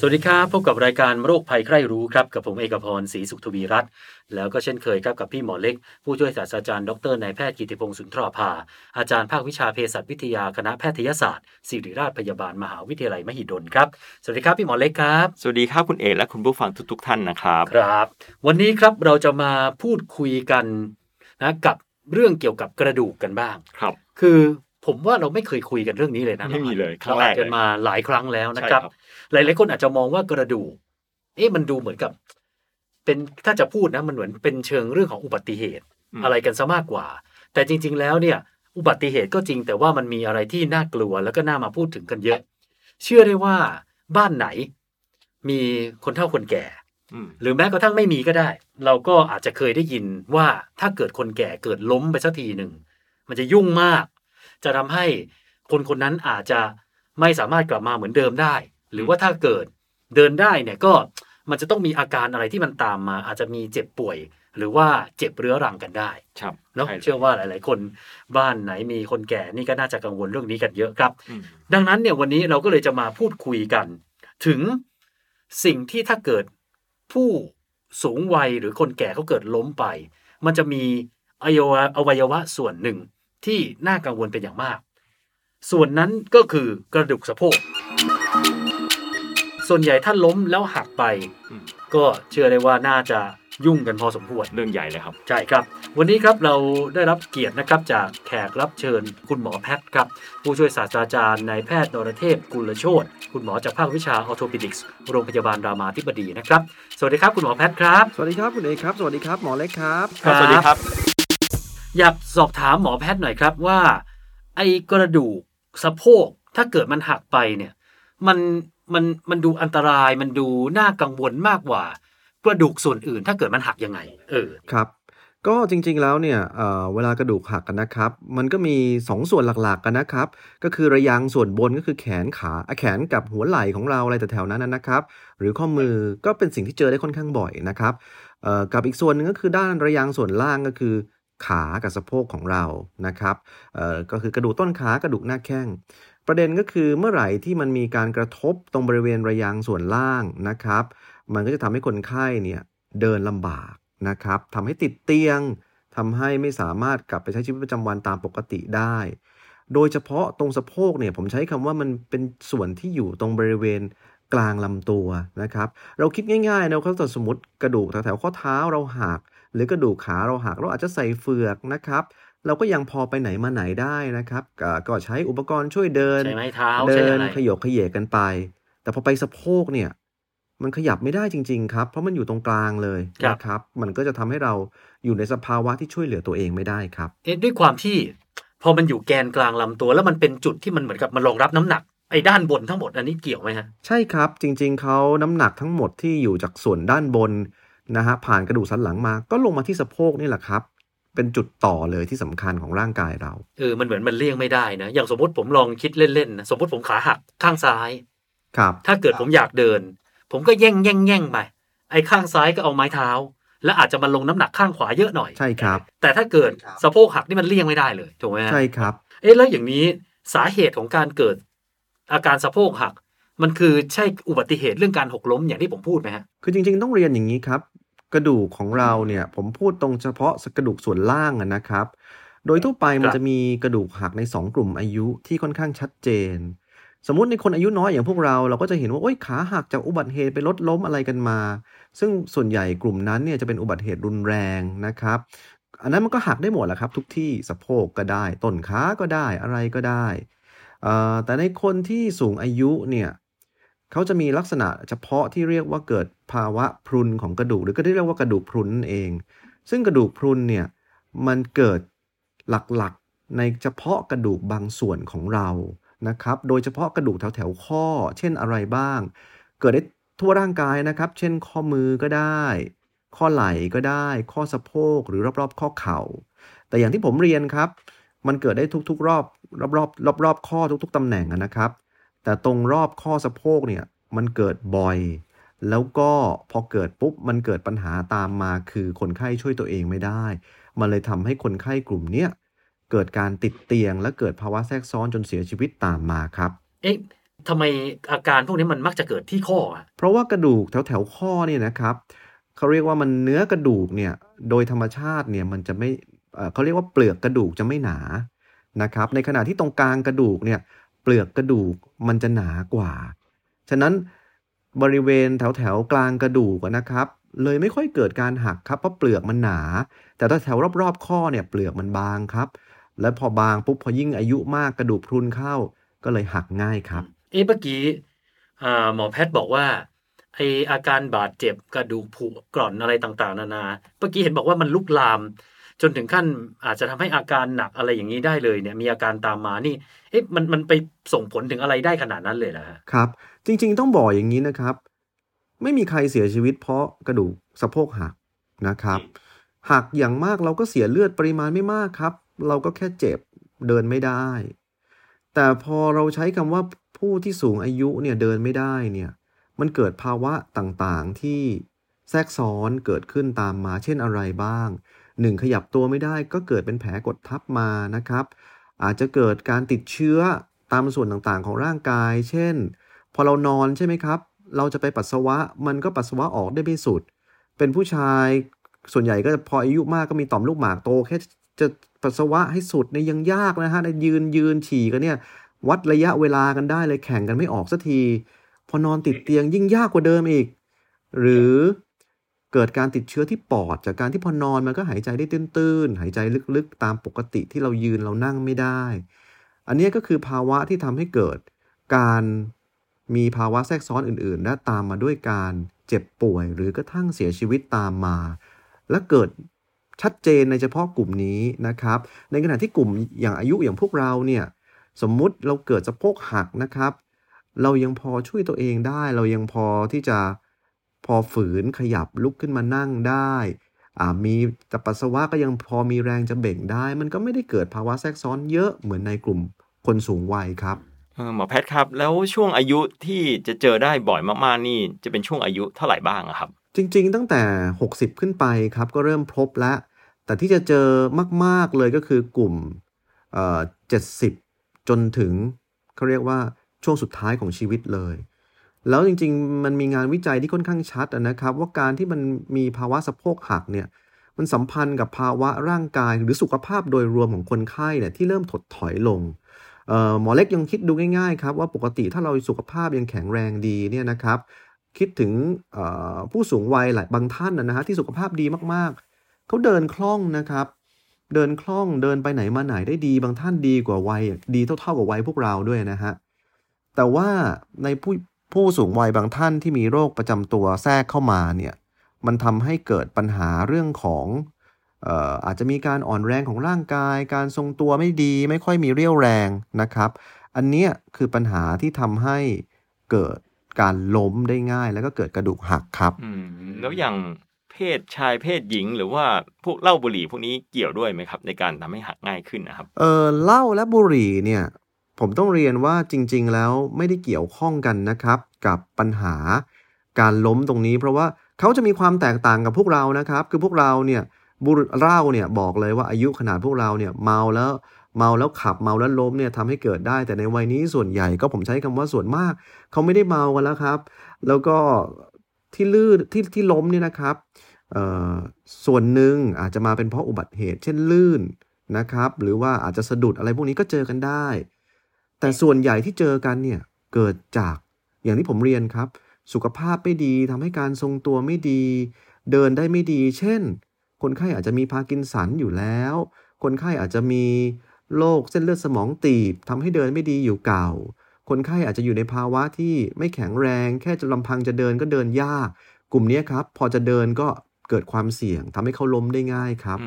สวัสดีครับพบกับรายการโรคภัยใครรู้ครับกับผมเอกพรศรีสุขทวีรัตน์แล้วก็เช่นเคยครับกับพี่หมอเล็ก ผู้ช่วยศาสตราจารย์ดรนายแพทย์กิติพงศ์สุนทรภา อาจารย์ภาควิชาเภสัชวิทยาคณะแพทยศาสตร์ศิริราชพยาบาลมหาวิทยาลัยมหิดลครับสวัสดีครับพี่หมอเล็กครับสวัสดีครับคุณเอกและคุณผู้ฟังทุก ๆ ท่านนะครับครับ วันนี้ครับเราจะมาพูดคุยกันนะกับเรื่องเกี่ยวกับกระดูกกันบ้างครับ คือผมว่าเราไม่เคยคุยกันเรื่องนี้เลยนะไม่มีเลยครั้เรางแรอ่ากนเลยกันมาหลายครั้งแล้วนะใช่ครับ หลายๆคนอาจจะมองว่ากระดูกเอ๊ะมันดูเหมือนกับ เป็นถ้าจะพูดนะมันเหมือนเป็นเชิงเรื่องของอุบัติเหตุมอะไรกันซะมากกว่า แต่จริง ๆ แล้วเนี่ย อุบัติเหตุก็จริงแต่ว่ามันมีอะไรที่น่ากลัวแล้วก็น่ามาพูดถึงกันเยอะ เชื่อได้ว่าบ้านไหน มีคนเฒ่าคนแก่อืมหรือแม้กระทั่งไม่มีก็ได้ เราก็อาจจะเคยได้ยินว่าถ้าเกิดคนแก่เกิดล้มไปสักทีหนึ่งมันจะยุ่งมาก จะทำให้คนคนนั้นอาจจะไม่สามารถกลับมาเหมือนเดิมได้ หรือว่าถ้าเกิดเดินได้เนี่ยก็มันจะต้องมีอาการอะไรที่มันตามมา อาจจะมีเจ็บป่วย หรือว่าเจ็บเรื้อรังกันได้ครับเนาะใช่ลยเชื่อว่าหลาย ๆ คนบ้านไหนมีคนแก่นี่ก็น่าจะกังวลเรื่องนี้กันเยอะครับอืมดังนั้นเนี่ยวันนี้เราก็เลยจะมาพูดคุยกัน ถึงสิ่งที่ถ้าเกิดผู้สูงวัยหรือคนแก่เขาเกิดล้มไป มันจะมีอวัยวะอวัยวะส่วนหนึ่งที่น่ากังวลเป็นอย่างมาก ส่วนนั้นก็คือกระดูกสะโพก ส่วนใหญ่ถ้าล้มแล้วหักไปอืมก็เชื่อได้ว่าน่าจะยุ่งกันพอสมควร เรื่องใหญ่เลยครับ ใช่ครับ วันนี้ครับเราได้รับเกียรตินะครับจากแขกรับเชิญคุณหมอแพทย์ครับ ผู้ช่วยศาสตราจารย์นายแพทย์นรเทพกุลโชตคุณหมอจากภาควิชาออโทปิดิกส์โรงพยาบาลรามาธิบดีนะครับ สวัสดีครับคุณหมอแพทย์ครับ สวัสดีครับคุณเอกครับ สวัสดีครับหมอเล็กครับครับ สวัสดีครับ อยากสอบถามหมอแพทย์หน่อยครับว่า ไอ้กระดูกสะโพกถ้าเกิดมันหักไปเนี่ย มัน มันมันดูอันตรายมันดูน่ากังวลมากกว่ากระดูกส่วนอื่นถ้าเกิดมันหักยังไง เออครับก็จริงๆแล้วเนี่ยเเวลากระดูกหักกันนะครับ มันก็มี 2 ส่วนหลักๆกันนะครับ ก็คือระยางส่วนบนก็คือแขนขาแขนกับหัวไหล่ของเราอะไรแต่แถวๆนั้นนะครับ หรือข้อมือก็เป็นสิ่งที่เจอได้ค่อนข้างบ่อยนะครับกับอีกส่วนหนึ่งก็คือด้านระยางส่วนล่างก็คือ ขากับสะโพกของเรานะครับก็คือกระดูกต้นขากระดูกหน้าแข้ง ประเด็นก็คือเมื่อไหร่ที่มันมีการกระทบตรงบริเวณระยางส่วนล่างนะครับ มันก็จะทำให้คนไข้เนี่ยเดินลำบากนะครับทำให้ติดเตียงทำให้ไม่สามารถกลับไปใช้ชีวิตประจำวันตามปกติได้ โดยเฉพาะตรงสะโพกเนี่ยผมใช้คำว่ามันเป็นส่วนที่อยู่ตรงบริเวณกลางลำตัวนะครับ เราคิดง่ายๆนะเขาจะสมมติกระดูกแถวๆข้อเท้าเราหักหรือกระดูกขาเราหักเราอาจจะใส่เฟือกนะครับ เราก็ยังพอไปไหนมาไหนได้นะครับก็ก็ใช้อุปกรณ์ช่วยเดินใช้ไม้เท้าเดิใช้นอะไรขยกขยเยกกันไป แต่พอไปสะโพกเนี่ย มันขยับไม่ได้จริง ๆ ครับ เพราะมันอยู่ตรงกลางเลยนะครับ มันก็จะทำให้เราอยู่ในสภาวะที่ช่วยเหลือตัวเองไม่ได้ครับ เอ๊ะด้วยความที่พอมันอยู่แกนกลางลำตัว แล้วมันเป็นจุดที่มันเหมือนกับมันรองรับน้ำหนักไอ้ด้านบนทั้งหมดอันนี้เกี่ยวไหมฮะใช่ครับ จริง ๆเขาน้ำหนักทั้งหมดที่อยู่จากส่วนด้านบนนะฮะผ่านกระดูกสันหลังมาก็ลงมาที่สะโพกนี่แหละครับ เป็นจุดต่อเลยที่สำคัญของร่างกายเราเออมันเหมือนมันเลี่ยงไม่ได้นะ อย่างสมมติผมลองคิดเล่นๆนะสมมติผมขาหักข้างซ้าย ครับ ถ้าเกิดผมอยากเดิน ผมก็แย่งแย่งแย่งไปไอ้ข้างซ้ายก็เอาไม้เท้า แล้วอาจจะมาลงน้ำหนักข้างขวาเยอะหน่อยใช่ครับ แต่ถ้าเกิดสะโพกหักนี่มันเลี่ยงไม่ได้เลยถูกไหมฮะใช่ครับ เอ๊ะแล้วอย่างนี้สาเหตุของการเกิด อาการสะโพกหักมันคือใช่อุบัติเหตุเรื่องการหกล้มอย่างที่ผมพูดไหมฮะ คือจริงๆต้องเรียนอย่างนี้ครับ กระดูกของเราเนี่ย ผมพูดตรงเฉพาะกระดูกส่วนล่างอะนะครับ โดยทั่วไปมันครับจะมีกระดูกหักใน 2 กลุ่มอายุที่ค่อนข้างชัดเจน สมมุติในคนอายุน้อยอย่างพวกเราเราก็จะเห็นว่าโอ๊ยขาหักจากอุบัติเหตุไปรถล้มอะไรกันมา ซึ่งส่วนใหญ่กลุ่มนั้นเนี่ยจะเป็นอุบัติเหตุรุนแรงนะครับ อันนั้นมันก็หักได้หมดแหละครับ ทุกที่สะโพกก็ได้ต้นขาก็ได้อะไรก็ได้เอ่อแต่ในคนที่สูงอายุเนี่ย เขาจะมีลักษณะเฉพาะที่เรียกว่าเกิดภาวะพรุนของกระดูก หรือก็เรียกว่ากระดูกพรุนนั่นเอง ซึ่งกระดูกพรุนเนี่ยมันเกิดหลักๆในเฉพาะกระดูกบางส่วนของเรานะครับ โดยเฉพาะกระดูกแถวๆข้อ เช่นอะไรบ้าง เกิดได้ทั่วร่างกายนะครับ เช่นข้อมือก็ได้ ข้อไหล่ก็ได้ ข้อสะโพกหรือรอบๆ ข้อเข่า แต่อย่างที่ผมเรียนครับ มันเกิดได้ทุกๆ รอบรอบๆรอบๆข้อทุก ๆตำแหน่งนะครับ แต่ตรงรอบข้อสะโพกเนี่ยมันเกิดบ่อย แล้วก็พอเกิดปุ๊บมันเกิดปัญหาตามมาคือคนไข้ช่วยตัวเองไม่ได้ มันเลยทำให้คนไข้กลุ่มเนี้ยเกิดการติดเตียง และเกิดภาวะแทรกซ้อนจนเสียชีวิตตามมาครับ เอ๊ะทำไมอาการพวกนี้มันมักจะเกิดที่ข้ออะเพราะว่ากระดูกแถวแถวๆข้อเนี่ยนะครับเขาเรียกว่ามันเนื้อกระดูกเนี่ยโดยธรรมชาติเนี่ยมันจะไม่เอ่อเขาเรียกว่าเปลือกกระดูกจะไม่หนานะครับในขณะที่ตรงกลางกระดูกเนี่ย เปลือกกระดูกมันจะหนากว่า ฉะนั้นบริเวณแถวแถวกลางกระดูกนะครับ เลยไม่ค่อยเกิดการหักครับเพราะเปลือกมันหนา แต่ถ้าแถวรอบๆข้อเนี่ยเปลือกมันบางครับ และพอบางปุ๊บพอยิ่งอายุมากกระดูกพรุนเข้า ก็เลยหักง่ายครับ เอ๊ะเมื่อกี้หมอแพทย์บอกว่าไออาการบาดเจ็บกระดูกผุกร่อนอะไรต่าง ๆ นานา เมื่อกี้เห็นบอกว่ามันลุกลาม จนถึงขั้นอาจจะทำให้อาการหนักอะไรอย่างนี้ได้เลยเนี่ยมีอาการตามมานี่เอ๊ะมันมันไปส่งผลถึงอะไรได้ขนาดนั้นเลยเหรอฮะครับ จริงๆต้องบอกอย่างนี้นะครับ ไม่มีใครเสียชีวิตเพราะกระดูกสะโพกหักนะครับหักอย่างมากเราก็เสียเลือดปริมาณไม่มากครับ เราก็แค่เจ็บเดินไม่ได้ แต่พอเราใช้คำว่าผู้ที่สูงอายุเนี่ยเดินไม่ได้เนี่ยมันเกิดภาวะต่างๆที่แทรกซ้อนเกิดขึ้นตามมาเช่นอะไรบ้าง หนึ่งขยับตัวไม่ได้ก็เกิดเป็นแผลกดทับมานะครับ อาจจะเกิดการติดเชื้อตามส่วนต่างๆ ของร่างกาย เช่น พอเรานอนใช่ไหมครับ เราจะไปปัสสาวะมันก็ปัสสาวะออกได้ไม่สุด เป็นผู้ชายส่วนใหญ่ก็พออายุมากก็มีต่อมลูกหมากโตแค่จะปัสสาวะให้สุดเนี่ยยังยากนะฮะในยืนยืนฉี่กันเนี่ยวัดระยะเวลากันได้เลยแข่งกันไม่ออกสักที พอนอนติดเตียงยิ่งยากกว่าเดิมอีก หรือ เกิดการติดเชื้อที่ปอด จากการที่พอนอนมันก็หายใจได้ตื้นๆ หายใจลึกๆ ตามปกติที่เรายืนเรานั่งไม่ได้ อันนี้ก็คือภาวะที่ทำให้เกิดการมีภาวะแทรกซ้อนอื่นๆ และตามมาด้วยการเจ็บป่วย หรือกระทั่งเสียชีวิตตามมา และเกิดชัดเจนในเฉพาะกลุ่มนี้นะครับ ในขณะที่กลุ่มอย่างอายุอย่างพวกเราเนี่ยสมมุติเราเกิดสะโพกหักนะครับ เรายังพอช่วยตัวเองได้ เรายังพอที่จะ พอฝืนขยับลุกขึ้นมานั่งได้อ่ามีแต่ปัสสาวะก็ยังพอมีแรงจะเบ่งได้ มันก็ไม่ได้เกิดภาวะแทรกซ้อนเยอะเหมือนในกลุ่มคนสูงวัยครับเออหมอแพทย์ครับ แล้วช่วงอายุที่จะเจอได้บ่อยมากๆนี่จะเป็นช่วงอายุเท่าไหร่บ้างอะครับ จริง ๆ ตั้งแต่ 60 ขึ้นไปครับก็เริ่มพบแล้ว แต่ที่จะเจอมากๆเลยก็คือกลุ่มเอ่อ70จนถึงเขาเรียกว่าช่วงสุดท้ายของชีวิตเลย แล้วจริงๆ มันมีงานวิจัยที่ค่อนข้างชัดนะครับ ว่าการที่มันมีภาวะสะโพกหักเนี่ยมันสัมพันธ์กับภาวะร่างกายหรือสุขภาพโดยรวมของคนไข้เนี่ยที่เริ่มถดถอยลงหมอเล็กยังคิดดูง่ายๆครับว่าปกติถ้าเราสุขภาพยังแข็งแรงดีเนี่ยนะครับคิดถึงผู้สูงวัยหลายบางท่านนะฮะที่สุขภาพดีมากๆ เขาเดินคล่องนะครับ เดินคล่องเดินไปไหนมาไหนได้ดี บางท่านดีกว่าวัยดีเท่าๆกับวัยพวกเราด้วยนะฮะแต่ว่าในผู้ ผู้สูงวัยบางท่านที่มีโรคประจำตัวแทรกเข้ามาเนี่ยมันทำให้เกิดปัญหาเรื่องของเอ่ออาจจะมีการอ่อนแรงของร่างกาย การทรงตัวไม่ดีไม่ค่อยมีเรี่ยวแรงนะครับ อันเนี้ยคือปัญหาที่ทำให้เกิดการล้มได้ง่าย แล้วก็เกิดกระดูกหักครับอืมแล้วอย่างเพศชายเพศหญิง หรือว่าพวกเหล้าบุหรี่พวกนี้เกี่ยวด้วยไหมครับ ในการทำให้หักง่ายขึ้นนะครับ เออเหล้าและบุหรี่เนี่ย ผมต้องเรียนว่าจริง ๆ แล้วไม่ได้เกี่ยวข้องกันนะครับ กับปัญหาการล้มตรงนี้ เพราะว่าเขาจะมีความแตกต่างกับพวกเรานะครับ คือพวกเราเนี่ยบุรี่เล้าเนี่ยบอกเลยว่าอายุขนาดพวกเราเนี่ยเมาแล้วเมาแล้วขับเมาแล้วล้มเนี่ยทำให้เกิดได้ แต่ในวัยนี้ส่วนใหญ่ก็ผมใช้คำว่าส่วนมาก เขาไม่ได้เมากันแล้วครับ แล้วก็ที่ลื่นที่ที่ล้มเนี่ยนะครับส่วนหนึ่งอาจจะมาเป็นเพราะอุบัติเหตุ เช่นลื่นนะครับ หรือว่าอาจจะสะดุดอะไรพวกนี้ก็เจอกันได้ แต่ส่วนใหญ่ที่เจอกันเนี่ยเกิดจากอย่างที่ผมเรียนครับ สุขภาพไม่ดีทำให้การทรงตัวไม่ดี เดินได้ไม่ดี เช่น คนไข้อาจจะมีพากินสันอยู่แล้ว คนไข้อาจจะมีโรคเส้นเลือดสมองตีบทำให้เดินไม่ดีอยู่เก่า คนไข้อาจจะอยู่ในภาวะที่ไม่แข็งแรง แค่จะลำพังจะเดินก็เดินยาก กลุ่มนี้ครับ พอจะเดินก็เกิดความเสี่ยงทำให้เขาล้มได้ง่ายครับ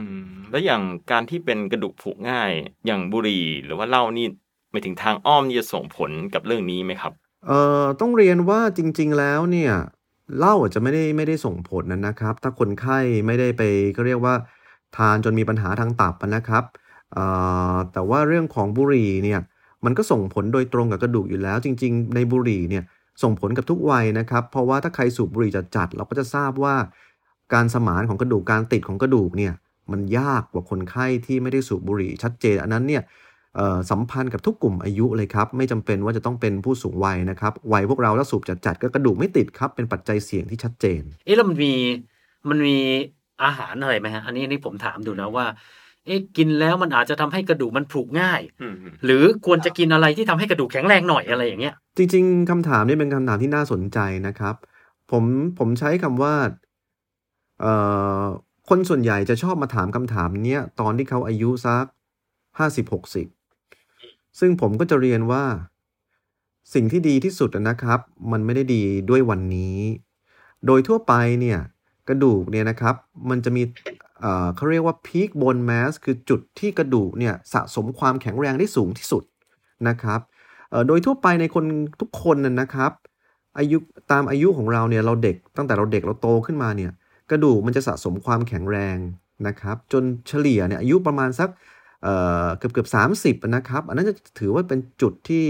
แล้วอย่างการที่เป็นกระดูกผุง่าย อย่างบุหรี่หรือว่าเหล้านี่ ไปถึงทางอ้อมนี่จะส่งผลกับเรื่องนี้ไหมครับ เอ่อต้องเรียนว่าจริง ๆ แล้วเนี่ยเหล้าอาจจะไม่ได้ไม่ได้ส่งผลนะนะครับ ถ้าคนไข้ไม่ได้ไปเขาเรียกว่าทานจนมีปัญหาทางตับนะครับเอ่อแต่ว่าเรื่องของบุหรี่เนี่ยมันก็ส่งผลโดยตรงกับกระดูกอยู่แล้ว จริง ๆ ในบุหรี่เนี่ยส่งผลกับทุกวัยนะครับ เพราะว่าถ้าใครสูบบุหรี่จัดๆเราก็จะทราบว่า การสมานของกระดูกการติดของกระดูกเนี่ยมันยากกว่าคนไข้ที่ไม่ได้สูบบุหรี่ชัดเจน อันนั้นเนี่ย สัมพันธ์กับทุกกลุ่มอายุเลยครับ ไม่จำเป็นว่าจะต้องเป็นผู้สูงวัยนะครับ วัยพวกเราถ้าสูบจัดๆก็กระดูกไม่ติดครับ เป็นปัจจัยเสี่ยงที่ชัดเจน เอ๊ะแล้วมันมีมันมีอาหารอะไรไหมฮะ อันนี้อันนี้ผมถามดูนะว่า เอ๊ะกินแล้วมันอาจจะทำให้กระดูกมันผุง่ายอืมหรือควรจะกินอะไรที่ทำให้กระดูกแข็งแรงหน่อยอะไรอย่างเงี้ย จริง ๆคำถามนี้เป็นคำถามที่น่าสนใจนะครับ ผมผมใช้คำว่าเอ่อคนส่วนใหญ่จะชอบมาถามคำถามเนี้ยตอนที่เขาอายุสักห้าสิบหกสิบ ซึ่งผมก็จะเรียนว่า สิ่งที่ดีที่สุดนะครับ มันไม่ได้ดีด้วยวันนี้ โดยทั่วไปเนี่ยกระดูกเนี่ยนะครับ มันจะมีเขาเรียกว่า peak bone mass คือจุดที่กระดูกเนี่ยสะสมความแข็งแรงได้สูงที่สุดนะครับโดยทั่วไปในคนทุกคนน่ะนะครับอายุตามอายุของเราเนี่ยเราเด็กตั้งแต่เราเด็กเราโตขึ้นมาเนี่ยกระดูกมันจะสะสมความแข็งแรงนะครับ จนเฉลี่ยเนี่ยอายุประมาณสัก เกือบเกือบสามสิบนะครับ อันนั้นจะถือว่าเป็นจุดที่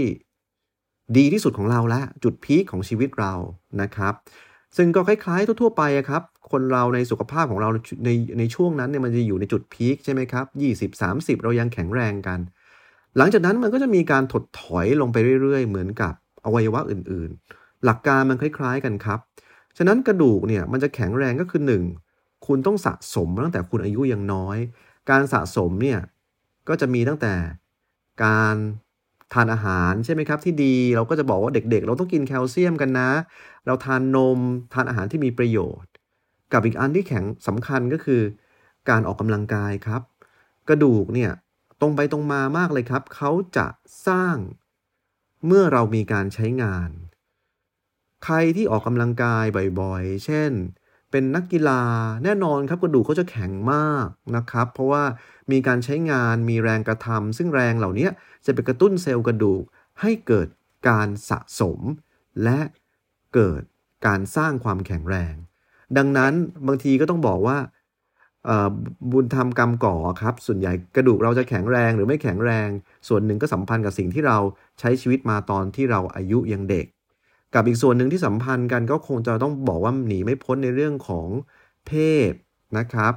ดีที่สุดของเราละจุดพีคของชีวิตเรานะครับ ซึ่งก็คล้าย ๆ ทั่ว ๆ ไปครับ คนเราในสุขภาพของเราในในช่วงนั้นเนี่ยมันจะอยู่ในจุดพีคใช่ไหมครับ20 30เรายังแข็งแรงกัน หลังจากนั้นมันก็จะมีการถดถอยลงไปเรื่อย ๆ เหมือนกับอวัยวะอื่น ๆ หลักการมันคล้าย ๆ กันครับ ฉะนั้นกระดูกเนี่ยมันจะแข็งแรงก็คือ 1 คุณต้องสะสมตั้งแต่คุณอายุยังน้อย การสะสมเนี่ย ก็จะมีตั้งแต่การทานอาหารใช่ไหมครับที่ดีเราก็จะบอกว่าเด็กๆ เราต้องกินแคลเซียมกันนะ เราทานนมทานอาหารที่มีประโยชน์ กับอีกอันที่แข็งสำคัญก็คือ การออกกำลังกายครับ กระดูกเนี่ยตรงไปตรงมามากเลยครับ เขาจะสร้างเมื่อเรามีการใช้งาน ใครที่ออกกำลังกายบ่อยๆ เช่น เป็นนักกีฬาแน่นอนครับกระดูกเขาจะแข็งมากนะครับ เพราะว่ามีการใช้งานมีแรงกระทำซึ่งแรงเหล่านี้จะไปกระตุ้นเซลล์กระดูกให้เกิดการสะสม และเกิดการสร้างความแข็งแรง ดังนั้นบางทีก็ต้องบอกว่าบุญทำกรรมก่อครับ ส่วนใหญ่กระดูกเราจะแข็งแรงหรือไม่แข็งแรง ส่วนหนึ่งก็สัมพันธ์กับสิ่งที่เราใช้ชีวิตมาตอนที่เราอายุยังเด็ก กับอีกส่วนหนึ่งที่สัมพันธ์กันก็คงจะต้องบอกว่าหนีไม่พ้นในเรื่องของเพศนะครับ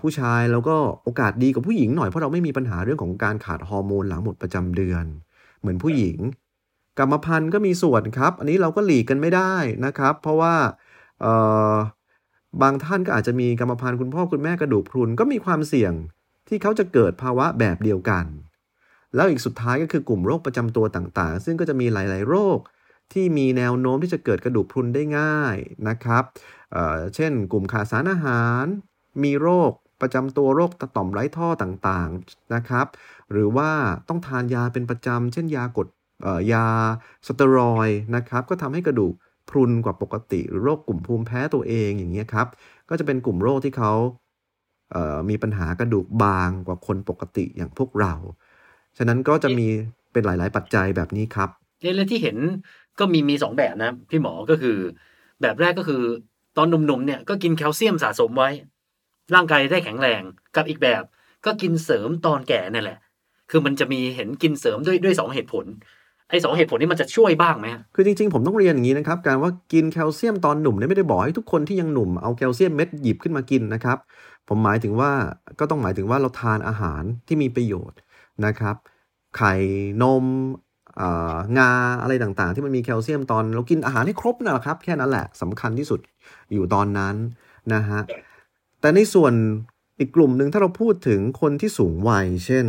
ผู้ชายแล้วก็โอกาสดีกว่าผู้หญิงหน่อยเพราะเราไม่มีปัญหาเรื่องของการขาดฮอร์โมนหลังหมดประจำเดือน เหมือนผู้หญิงกรรมพันธุ์ก็มีส่วนครับ อันนี้เราก็หลีกกันไม่ได้นะครับ เพราะว่าบางท่านก็อาจจะมีกรรมพันธุ์คุณพ่อคุณแม่กระดูกพรุนก็มีความเสี่ยงที่เขาจะเกิดภาวะแบบเดียวกัน แล้วอีกสุดท้ายก็คือกลุ่มโรคประจำตัวต่างๆ ซึ่งก็จะมีหลาย ๆ โรค ที่มีแนวโน้มที่จะเกิดกระดูกพรุนได้ง่ายนะครับเเช่น กลุ่มขาดสารอาหาร มีโรคประจำตัวโรคต่อมไร้ท่อต่างๆนะครับ หรือว่าต้องทานยาเป็นประจำ เช่นยากดยาสเตียรอยด์นะครับ ก็ทำให้กระดูกพรุนกว่าปกติหรือโรคกลุ่มภูมิแพ้ตัวเองอย่างเงี้ยครับ ก็จะเป็นกลุ่มโรคที่เขาเอ่อมีปัญหากระดูกบางกว่าคนปกติอย่างพวกเรา ฉะนั้นก็จะมีเป็นหลาย ๆ ปัจจัยแบบนี้ครับเอ๊ะแล้วที่เห็น ก็มีมีสองแบบนะพี่หมอก็คือ แบบแรกก็คือ ตอนหนุ่มๆเนี่ยก็กินแคลเซียมสะสมไว้ ร่างกายได้แข็งแรงกับอีกแบบ ก็กินเสริมตอนแก่นั่นแหละ คือมันจะมีเห็นกินเสริมด้วยด้วยสองเหตุผลไอ้สองเหตุผลนี้มันจะช่วยบ้างไหมคือจริงๆ ผมต้องเรียนอย่างนี้นะครับ การว่ากินแคลเซียมตอนหนุ่มเนี่ยไม่ได้บอกให้ทุกคนที่ยังหนุ่มเอาแคลเซียมเม็ดหยิบขึ้นมากินนะครับ ผมหมายถึงว่าก็ต้องหมายถึงว่าเราทานอาหารที่มีประโยชน์นะครับ ไข่นม งาอะไรต่างๆ ที่มันมีแคลเซียมตอนเรากินอาหารให้ครบนั่นแหละครับ แค่นั้นแหละสำคัญที่สุดอยู่ตอนนั้นนะฮะแต่ในส่วนอีกกลุ่มหนึ่งถ้าเราพูดถึงคนที่สูงวัย เช่น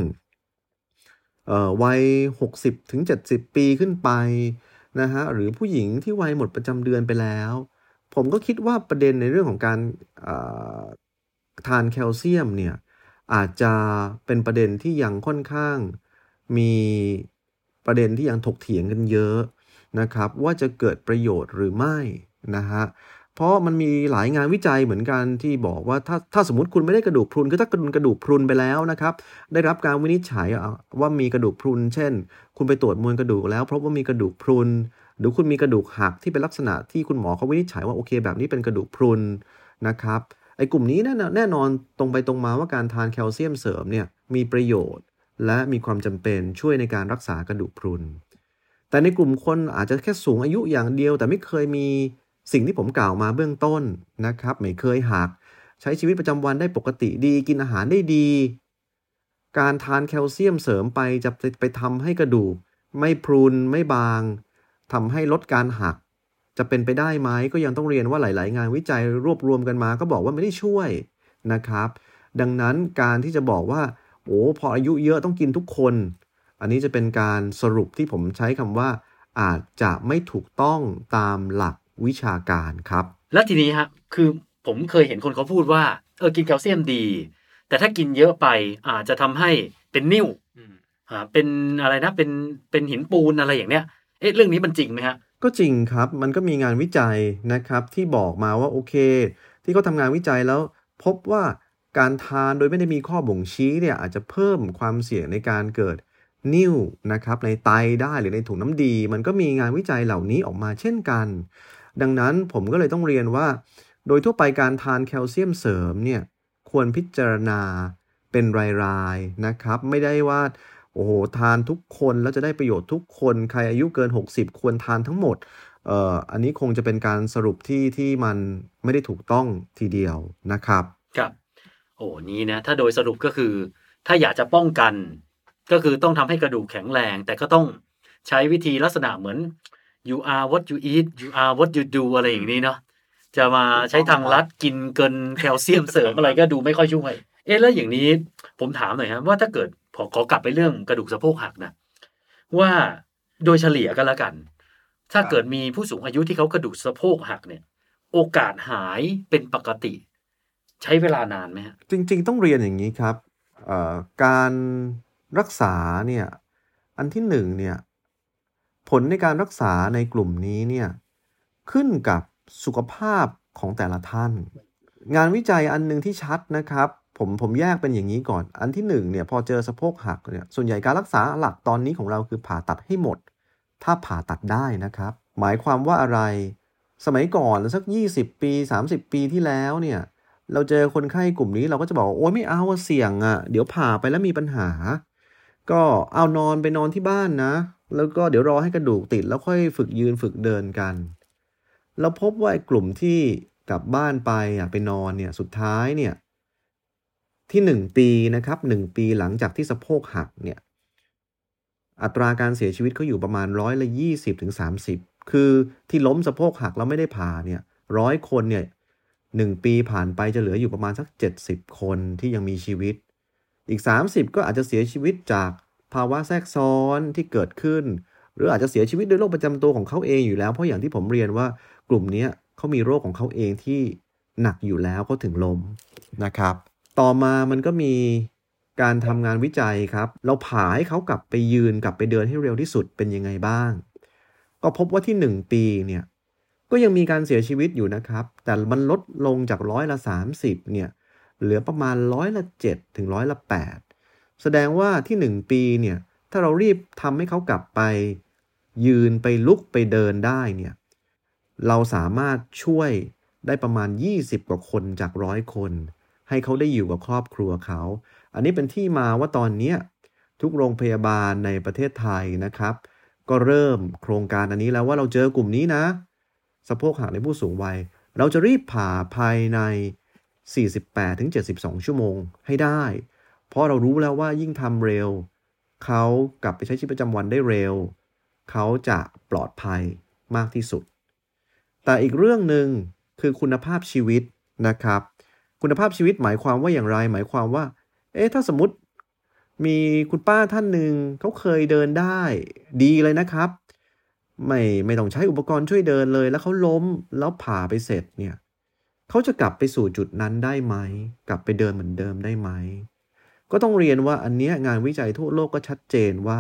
เอ่อวัย 60ถึง70 ปีขึ้นไปนะฮะหรือผู้หญิงที่วัยหมดประจำเดือนไปแล้ว ผมก็คิดว่าประเด็นในเรื่องของการเอ่อทานแคลเซียมเนี่ยอาจจะเป็นประเด็นที่ยังค่อนข้างมี ประเด็นที่ยังถกเถียงกันเยอะนะครับ ว่าจะเกิดประโยชน์หรือไม่นะฮะเพราะมันมีหลายงานวิจัยเหมือนกันที่บอกว่าถ้าถ้าสมมติคุณไม่ได้กระดูกพรุนคือถ้ากระดูกกระดูกพรุนไปแล้วนะครับ ได้รับการวินิจฉัยว่ามีกระดูกพรุน เช่น คุณไปตรวจมวลกระดูกแล้วพบว่ามีกระดูกพรุน หรือคุณมีกระดูกหักที่เป็นลักษณะที่คุณหมอเขาวินิจฉัยว่าโอเค แบบนี้เป็นกระดูกพรุนนะครับไอ้กลุ่มนี้แน่แน่นอนตรงไปตรงมาว่าการทานแคลเซียมเสริมเนี่ยมีประโยชน์ และมีความจำเป็นช่วยในการรักษากระดูกพรุน แต่ในกลุ่มคนอาจจะแค่สูงอายุอย่างเดียว แต่ไม่เคยมีสิ่งที่ผมกล่าวมาเบื้องต้นนะครับ ไม่เคยหัก ใช้ชีวิตประจำวันได้ปกติดี กินอาหารได้ดี การทานแคลเซียมเสริมไปจะไปทำให้กระดูก ไม่พรุนไม่บางทำให้ลดการหัก จะเป็นไปได้ไหมก็ยังต้องเรียนว่าหลาย ๆ งานวิจัยรวบรวมกันมา ก็บอกว่าไม่ได้ช่วยนะครับ ดังนั้นการที่จะบอกว่า โอ้พออายุเยอะต้องกินทุกคน อันนี้จะเป็นการสรุปที่ผมใช้คำว่า อาจจะไม่ถูกต้องตามหลักวิชาการครับ แล้วทีนี้ฮะคือผมเคยเห็นคนเขาพูดว่าเออกินแคลเซียมดี แต่ถ้ากินเยอะไปอาจจะทำให้เป็นนิ่วอ่าเป็นอะไรนะเป็นเป็นหินปูนอะไรอย่างเนี้ยเอ๊ะเรื่องนี้มันจริงไหมฮะก็จริงครับมันก็มีงานวิจัยนะครับที่บอกมาว่าโอเค ที่เขาทำงานวิจัยแล้ว พบว่า การทานโดยไม่ได้มีข้อบ่งชี้เนี่ยอาจจะเพิ่มความเสี่ยงในการเกิดนิ่วนะครับในไตได้หรือในถุงน้ำดี มันก็มีงานวิจัยเหล่านี้ออกมาเช่นกัน ดังนั้นผมก็เลยต้องเรียนว่า โดยทั่วไปการทานแคลเซียมเสริมเนี่ยควรพิจารณาเป็นรายๆนะครับ ไม่ได้ว่าโอ้โหทานทุกคนแล้วจะได้ประโยชน์ทุกคนใครอายุเกิน 60 ควรทานทั้งหมดเอ่ออันนี้คงจะเป็นการสรุปที่ที่มันไม่ได้ถูกต้องทีเดียวนะครับครับ โอ้นี้นะ ถ้าโดยสรุปก็คือ ถ้าอยากจะป้องกัน ก็คือต้องทำให้กระดูกแข็งแรง แต่ก็ต้องใช้วิธีลักษณะเหมือน you are what you eat you are what you do อะไรอย่างนี้เนาะจะมาใช้ทางลัดกินเกินแคลเซียมเสริมอะไรก็ดูไม่ค่อยช่วย เอ๊ะแล้วอย่างนี้ผมถามหน่อยครับว่าถ้าเกิดขอขอกลับไปเรื่องกระดูกสะโพกหักนะว่าโดยเฉลี่ยก็แล้วกัน ถ้าเกิดมีผู้สูงอายุที่เขากระดูกสะโพกหักเนี่ย โอกาสหายเป็นปกติ ใช้เวลานานไหมฮะจริง ๆ ต้องเรียนอย่างนี้ครับการรักษาเนี่ยอันที่หนึ่งเนี่ยผลในการรักษาในกลุ่มนี้เนี่ยขึ้นกับสุขภาพของแต่ละท่าน งานวิจัยอันหนึ่งที่ชัดนะครับผมผมแยกเป็นอย่างนี้ก่อน อันที่หนึ่งเนี่ยพอเจอสะโพกหักเนี่ยส่วนใหญ่การรักษาหลักตอนนี้ของเราคือผ่าตัดให้หมด ถ้าผ่าตัดได้นะครับ หมายความว่าอะไร สมัยก่อนสัก 20 ปี 30 ปีที่แล้วเนี่ย เราเจอคนไข้กลุ่มนี้เราก็จะบอกโอ้ยไม่เอาเสี่ยงอะ่ะ เดี๋ยวผ่าไปแล้วมีปัญหา ก็เอานอนไปนอนที่บ้านนะ แล้วก็เดี๋ยวรอให้กระดูกติดแล้วค่อยฝึกยืนฝึกเดินกัน เราพบว่าไอ้กลุ่มที่กลับบ้านไปอะไปนอนเนี่ยสุดท้ายเนี่ยที่ 1 ปีนะครับ1ปีหลังจากที่สะโพกหักเนี่ยอัตราการเสียชีวิตเขาอยู่ประมาณร้อยละยี่สิบถึงสาสิบคือที่ล้มสะโพกหักแล้วไม่ได้ผ่าเนี่ยร้อยคนเนี่ย หนึ่งปีผ่านไปจะเหลืออยู่ประมาณสัก 70 คนที่ยังมีชีวิต อีก 30 ก็อาจจะเสียชีวิตจากภาวะแทรกซ้อนที่เกิดขึ้น หรืออาจจะเสียชีวิตด้วยโรคประจำตัวของเขาเองอยู่แล้ว เพราะอย่างที่ผมเรียนว่ากลุ่มนี้เขามีโรคของเขาเองที่หนักอยู่แล้วเขาถึงลมนะครับ ต่อมามันก็มีการทำงานวิจัยครับ เราผ่าให้เขากลับไปยืนกลับไปเดินให้เร็วที่สุดเป็นยังไงบ้าง ก็พบว่าที่ 1 ปีเนี่ย ก็ยังมีการเสียชีวิตอยู่นะครับ แต่มันลดลงจากร้อยละ 30เนี่ยเหลือประมาณร้อยละ7ถึงร้อยละ8แสดงว่าที่ 1 ปีเนี่ยถ้าเรารีบทำให้เขากลับไป ยืนไปลุกไปเดินได้เนี่ยเราสามารถช่วยได้ประมาณ 20 กว่าคนจากร้อยคน ให้เขาได้อยู่กับครอบครัวเขา อันนี้เป็นที่มาว่าตอนนี้ทุกโรงพยาบาลในประเทศไทยนะครับ ก็เริ่มโครงการอันนี้แล้วว่าเราเจอกลุ่มนี้นะ สะโพกหักในผู้สูงวัย เราจะรีบผ่าภายใน 48-72 ชั่วโมงให้ได้ เพราะเรารู้แล้วว่ายิ่งทำเร็ว เขากลับไปใช้ชีวิตประจำวันได้เร็ว เขาจะปลอดภัยมากที่สุด แต่อีกเรื่องหนึ่งคือคุณภาพชีวิตนะครับ คุณภาพชีวิตหมายความว่าอย่างไร หมายความว่า เอ๊ะถ้าสมมติมีคุณป้าท่านหนึ่งเขาเคยเดินได้ ดีเลยนะครับ ไม่ไม่ต้องใช้อุปกรณ์ช่วยเดินเลย แล้วเขาล้มแล้วผ่าไปเสร็จเนี่ยเขาจะกลับไปสู่จุดนั้นได้ไหม กลับไปเดินเหมือนเดิมได้ไหม ก็ต้องเรียนว่าอันเนี้ยงานวิจัยทั่วโลกก็ชัดเจนว่า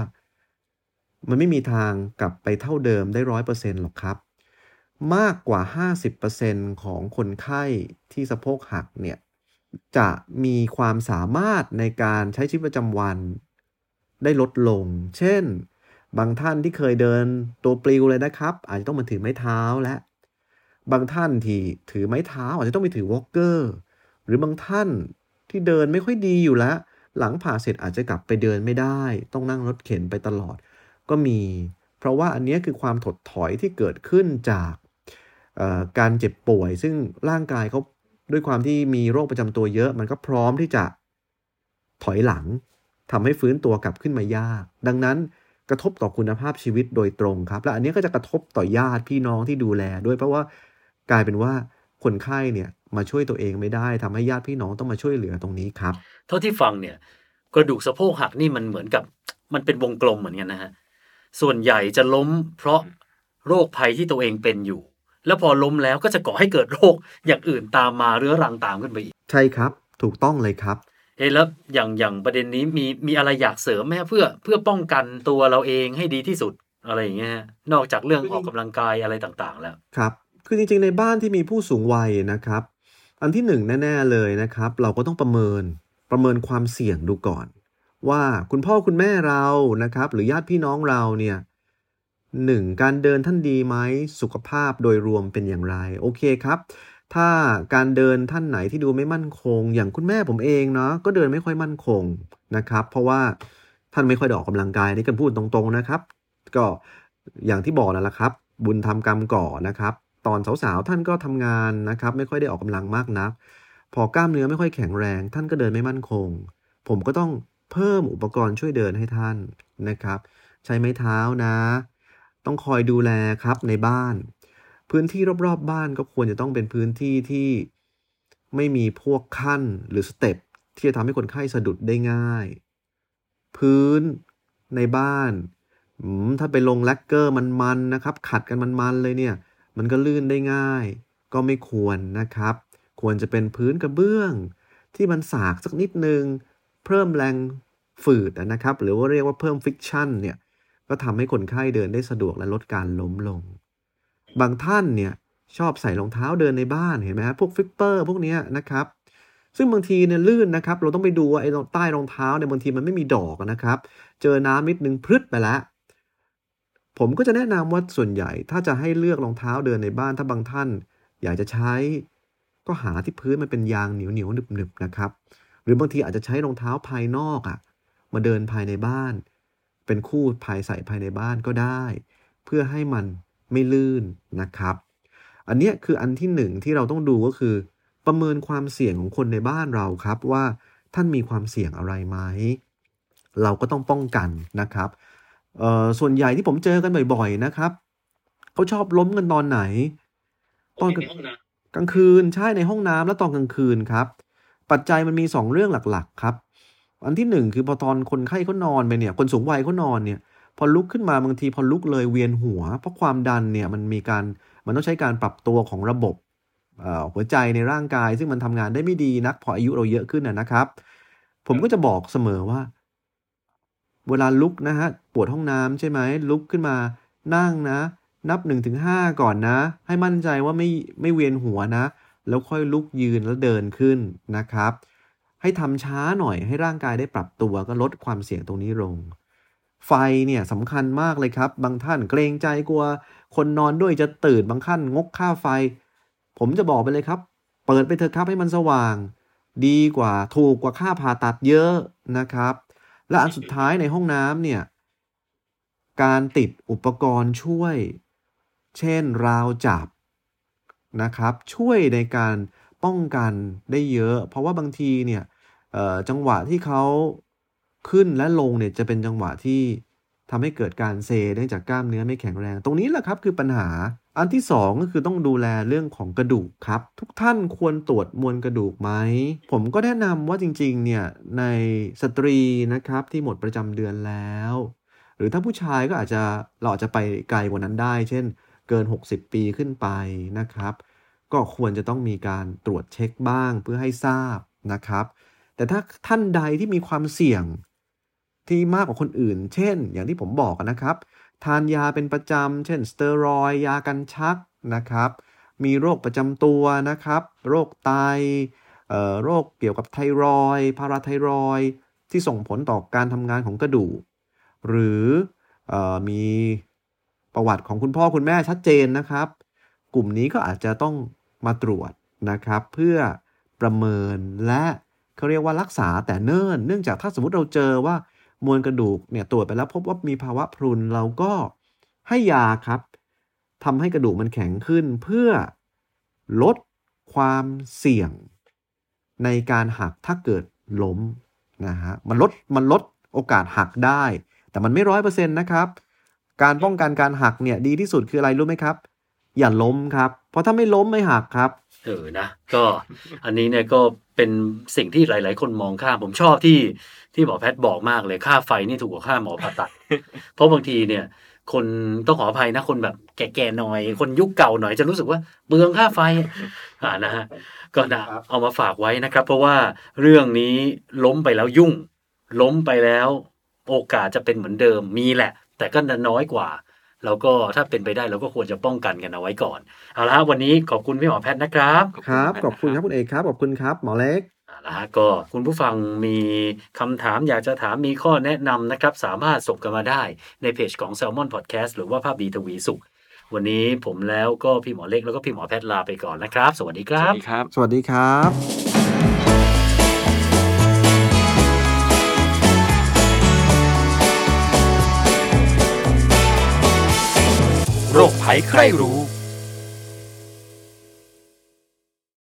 มันไม่มีทางกลับไปเท่าเดิมได้ร้อยเปอร์เซ็นต์หรอกครับ มากกว่า 50%ของคนไข้ที่สะโพกหักเนี่ยจะมีความสามารถในการใช้ชีวิตประจำวันได้ลดลง เช่น บางท่านที่เคยเดินตัวปลิวเลยนะครับ อาจจะต้องมาถือไม้เท้าและ บางท่านที่ถือไม้เท้าอาจจะต้องไปถือ walker หรือบางท่านที่เดินไม่ค่อยดีอยู่แล้ว หลังผ่าเสร็จอาจจะกลับไปเดินไม่ได้ ต้องนั่งรถเข็นไปตลอด ก็มี เพราะว่าอันนี้คือความถดถอยที่เกิดขึ้นจากการเจ็บป่วย ซึ่งร่างกายเขาด้วยความที่มีโรคประจำตัวเยอะ มันก็พร้อมที่จะถอยหลังทำให้ฟื้นตัวกลับขึ้นมายาก ดังนั้น กระทบต่อคุณภาพชีวิตโดยตรงครับ และอันเนี้ยก็จะกระทบต่อญาติพี่น้องที่ดูแลด้วยเพราะว่ากลายเป็นว่าคนไข้เนี่ยมาช่วยตัวเองไม่ได้ทำให้ญาติพี่น้องต้องมาช่วยเหลือตรงนี้ครับ เท่าที่ฟังเนี่ยกระดูกสะโพกหักนี่มันเหมือนกับมันเป็นวงกลมเหมือนกันนะฮะส่วนใหญ่จะล้มเพราะโรคภัยที่ตัวเองเป็นอยู่ แล้วพอล้มแล้วก็จะก่อให้เกิดโรคอย่างอื่นตามมาเรื้อรังตามขึ้นไปอีก ใช่ครับ ถูกต้องเลยครับ เอะแล้วอย่างอย่างประเด็นนี้มีมีอะไรอยากเสริมไหมเพื่อเพื่อป้องกันตัวเราเองให้ดีที่สุดอะไรอย่างเงี้ยนอกจากเรื่องออกกำลังกายอะไรต่างๆ แล้วครับ คือจริงๆในบ้านที่มีผู้สูงวัยนะครับ อันที่หนึ่งแน่ ๆเลยนะครับ เราก็ต้องประเมินประเมินความเสี่ยงดูก่อน ว่าคุณพ่อคุณแม่เรานะครับ หรือญาติพี่น้องเราเนี่ยหนึ่งการเดินท่านดีไหมสุขภาพโดยรวมเป็นอย่างไร โอเคครับ ถ้าการเดินท่านไหนที่ดูไม่มั่นคง อย่างคุณแม่ผมเองเนาะก็เดินไม่ค่อยมั่นคงนะครับ เพราะว่าท่านไม่ค่อยได้ออกกำลังกายนี่กันพูดตรงๆนะครับ ก็อย่างที่บอกนั่นแหละครับ บุญทำกรรมก่อนะครับ ตอนสาวๆท่านก็ทำงานนะครับ ไม่ค่อยได้ออกกำลังมากนัก พอกล้ามเนื้อไม่ค่อยแข็งแรง ท่านก็เดินไม่มั่นคง ผมก็ต้องเพิ่มอุปกรณ์ช่วยเดินให้ท่านนะครับ ใช้ไม้เท้านะ ต้องคอยดูแลครับในบ้าน พื้นที่รอบๆบบ้านก็ควรจะต้องเป็นพื้นที่ที่ไม่มีพวกขั้นหรือสเต็ปที่จะทำให้คนไข้สะดุดได้ง่าย พื้นในบ้าน ถ้าไปลงแลกเกอร์มันๆนะครับ ขัดกันมันๆเลยเนี่ย มันก็ลื่นได้ง่าย ก็ไม่ควรนะครับ ควรจะเป็นพื้นกระเบื้อง ที่มันสากสักนิดนึง เพิ่มแรงฝืดนะครับ หรือว่าเรียกว่าเพิ่ม friction เนี่ย ก็ทำให้คนไข้เดินได้สะดวกและลดการล้มลง บางท่านเนี่ยชอบใส่รองเท้าเดินในบ้านเห็นไหมฮะพวก slipper พวกเนี้ยนะครับ ซึ่งบางทีเนี่ยลื่นนะครับ เราต้องไปดูไอ้ใต้รองเท้าเนี่ยบางทีมันไม่มีดอกนะครับ เจอน้ำนิดนึงพรึดไปแล้วผมก็จะแนะนำว่าส่วนใหญ่ถ้าจะให้เลือกรองเท้าเดินในบ้านถ้าบางท่าน อยากจะใช้ ก็หาที่พื้นมันเป็นยางเหนียวเหนียวหนึบหนึบนะครับ หรือบางทีอาจจะใช้รองเท้าภายนอกอะ่ะ มาเดินภายในบ้าน เป็นคู่ภายใส่ภายในบ้านก็ได้ เพื่อให้มัน ไม่ลื่นนะครับ อันนี้คืออันที่หนึ่งที่เราต้องดูก็คือ ประเมินความเสี่ยงของคนในบ้านเราครับว่าท่านมีความเสี่ยงอะไรไหม เราก็ต้องป้องกันนะครับส่วนใหญ่ที่ผมเจอกันบ่อยๆนะครับเขาชอบล้มกันตอนไหน ตอนกลางกลางคืนใช่ในห้องน้ำแล้วตอนกลางคืนครับ ปัจจัยมันมีสองเรื่องหลักๆ ครับ อันที่หนึ่งคือพอตอนคนไข้เขานอนไปเนี่ย คนสูงวัยเขานอนเนี่ย พอลุกขึ้นมาบางทีพอลุกเลยเวียนหัว เพราะความดันเนี่ยมันมีการมันต้องใช้การปรับตัวของระบบหัวใจในร่างกาย ซึ่งมันทำงานได้ไม่ดีนัก พออายุเราเยอะขึ้นนะครับ ผมก็จะบอกเสมอว่า เวลาลุกนะฮะปวดห้องน้ำใช่ไหมลุกขึ้นมานั่งนะ นับ1นถึงหก่อนนะ ให้มั่นใจว่าไม่ไม่เวียนหัวนะ แล้วค่อยลุกยืนแล้วเดินขึ้นนะครับ ให้ทำช้าหน่อยให้ร่างกายได้ปรับตัวก็ลดความเสี่ยงตรงนี้ลง ไฟเนี่ยสำคัญมากเลยครับ บางท่านเกรงใจกลัว คนนอนด้วยจะตื่นบางท่านงกค่าไฟ ผมจะบอกไปเลยครับ เปิดไปเถอะครับให้มันสว่าง ดีกว่าถูกกว่าค่าผ่าตัดเยอะนะครับ และอันสุดท้ายในห้องน้ำเนี่ยการติดอุปกรณ์ช่วย เช่นราวจับนะครับ ช่วยในการป้องกันได้เยอะ เพราะว่าบางทีเนี่ยจังหวะที่เขา ขึ้นและลงเนี่ยจะเป็นจังหวะที่ทำให้เกิดการเซเนื่องจากกล้ามเนื้อไม่แข็งแรง ตรงนี้แหละครับคือปัญหา อันที่สองก็คือต้องดูแลเรื่องของกระดูกครับ ทุกท่านควรตรวจมวลกระดูกไหม ผมก็แนะนำว่าจริงๆ เนี่ยในสตรีนะครับที่หมดประจำเดือนแล้ว หรือถ้าผู้ชายก็อาจจะเราอาจจะไปไกลกว่านั้นได้ เช่น เกิน 60 ปีขึ้นไปนะครับ ก็ควรจะต้องมีการตรวจเช็คบ้างเพื่อให้ทราบนะครับ แต่ถ้าท่านใดที่มีความเสี่ยง ที่มากกว่าคนอื่น เช่น อย่างที่ผมบอกนะครับ ทานยาเป็นประจำ เช่นสเตียรอยยากันชักนะครับ มีโรคประจำตัวนะครับ โรคไตโรคเกี่ยวกับไทรอยพาราไทรอยที่ส่งผลต่อการทำงานของกระดูก หรือออมีประวัติของคุณพ่อคุณแม่ชัดเจนนะครับ กลุ่มนี้ก็อาจจะต้องมาตรวจนะครับ เพื่อประเมินและเขาเรียกว่ารักษาแต่เนิ่น เนื่องจากถ้าสมมติเราเจอว่า มวลกระดูกเนี่ยตรวจไปแล้วพบว่ามีภาวะพรุนเราก็ให้ยาครับทำให้กระดูกมันแข็งขึ้นเพื่อลดความเสี่ยง ในการหักถ้าเกิดล้มนะฮะมันลดมันลดโอกาสหักได้ แต่มันไม่ร้อยเปอร์เซ็นต์นะครับ การป้องกันการหักเนี่ยดีที่สุดคืออะไรรู้ไหมครับ อย่าล้มครับ เพราะถ้าไม่ล้มไม่หักครับ เออนะ ก็อันนี้เนี่ยก็เป็นสิ่งที่หลาย ๆ คนมองข้ามผมชอบที่ที่หมอแพทย์บอกมากเลยค่าไฟนี่ถูกกว่าค่าหมอผ่าตัด เพราะบางทีเนี่ย คนต้องขออภัยนะ คนแบบแก่ๆหน่อย คนยุคเก่าหน่อยจะรู้สึกว่าเปลืองค่าไฟอ่านะฮะก็นะเอามาฝากไว้นะครับ เพราะว่าเรื่องนี้ล้มไปแล้วยุ่ง ล้มไปแล้ว โอกาสจะเป็นเหมือนเดิมมีแหละ แต่ก็น้อยกว่า แล้วก็ถ้าเป็นไปได้เราก็ควรจะป้องกันกันเอาไว้ก่อน เอาละฮะวันนี้ขอบคุณพี่หมอแพทย์นะครับครับมากขอบคุณครับคุณเอกครับขอบคุณครับหมอเล็กเอาละฮะก็คุณผู้ฟังมีคำถามอยากจะถามมีข้อแนะนำนะครับ สามารถส่งกันมาได้ในเพจของ Salmon Podcast หรือว่าภาพดีทวีสุข วันนี้ผมแล้วก็พี่หมอเล็กแล้วก็พี่หมอแพทย์ลาไปก่อนนะครับ สวัสดีคสรัวับสดีครับ สวัสดีครับ โรคภัยใครรู้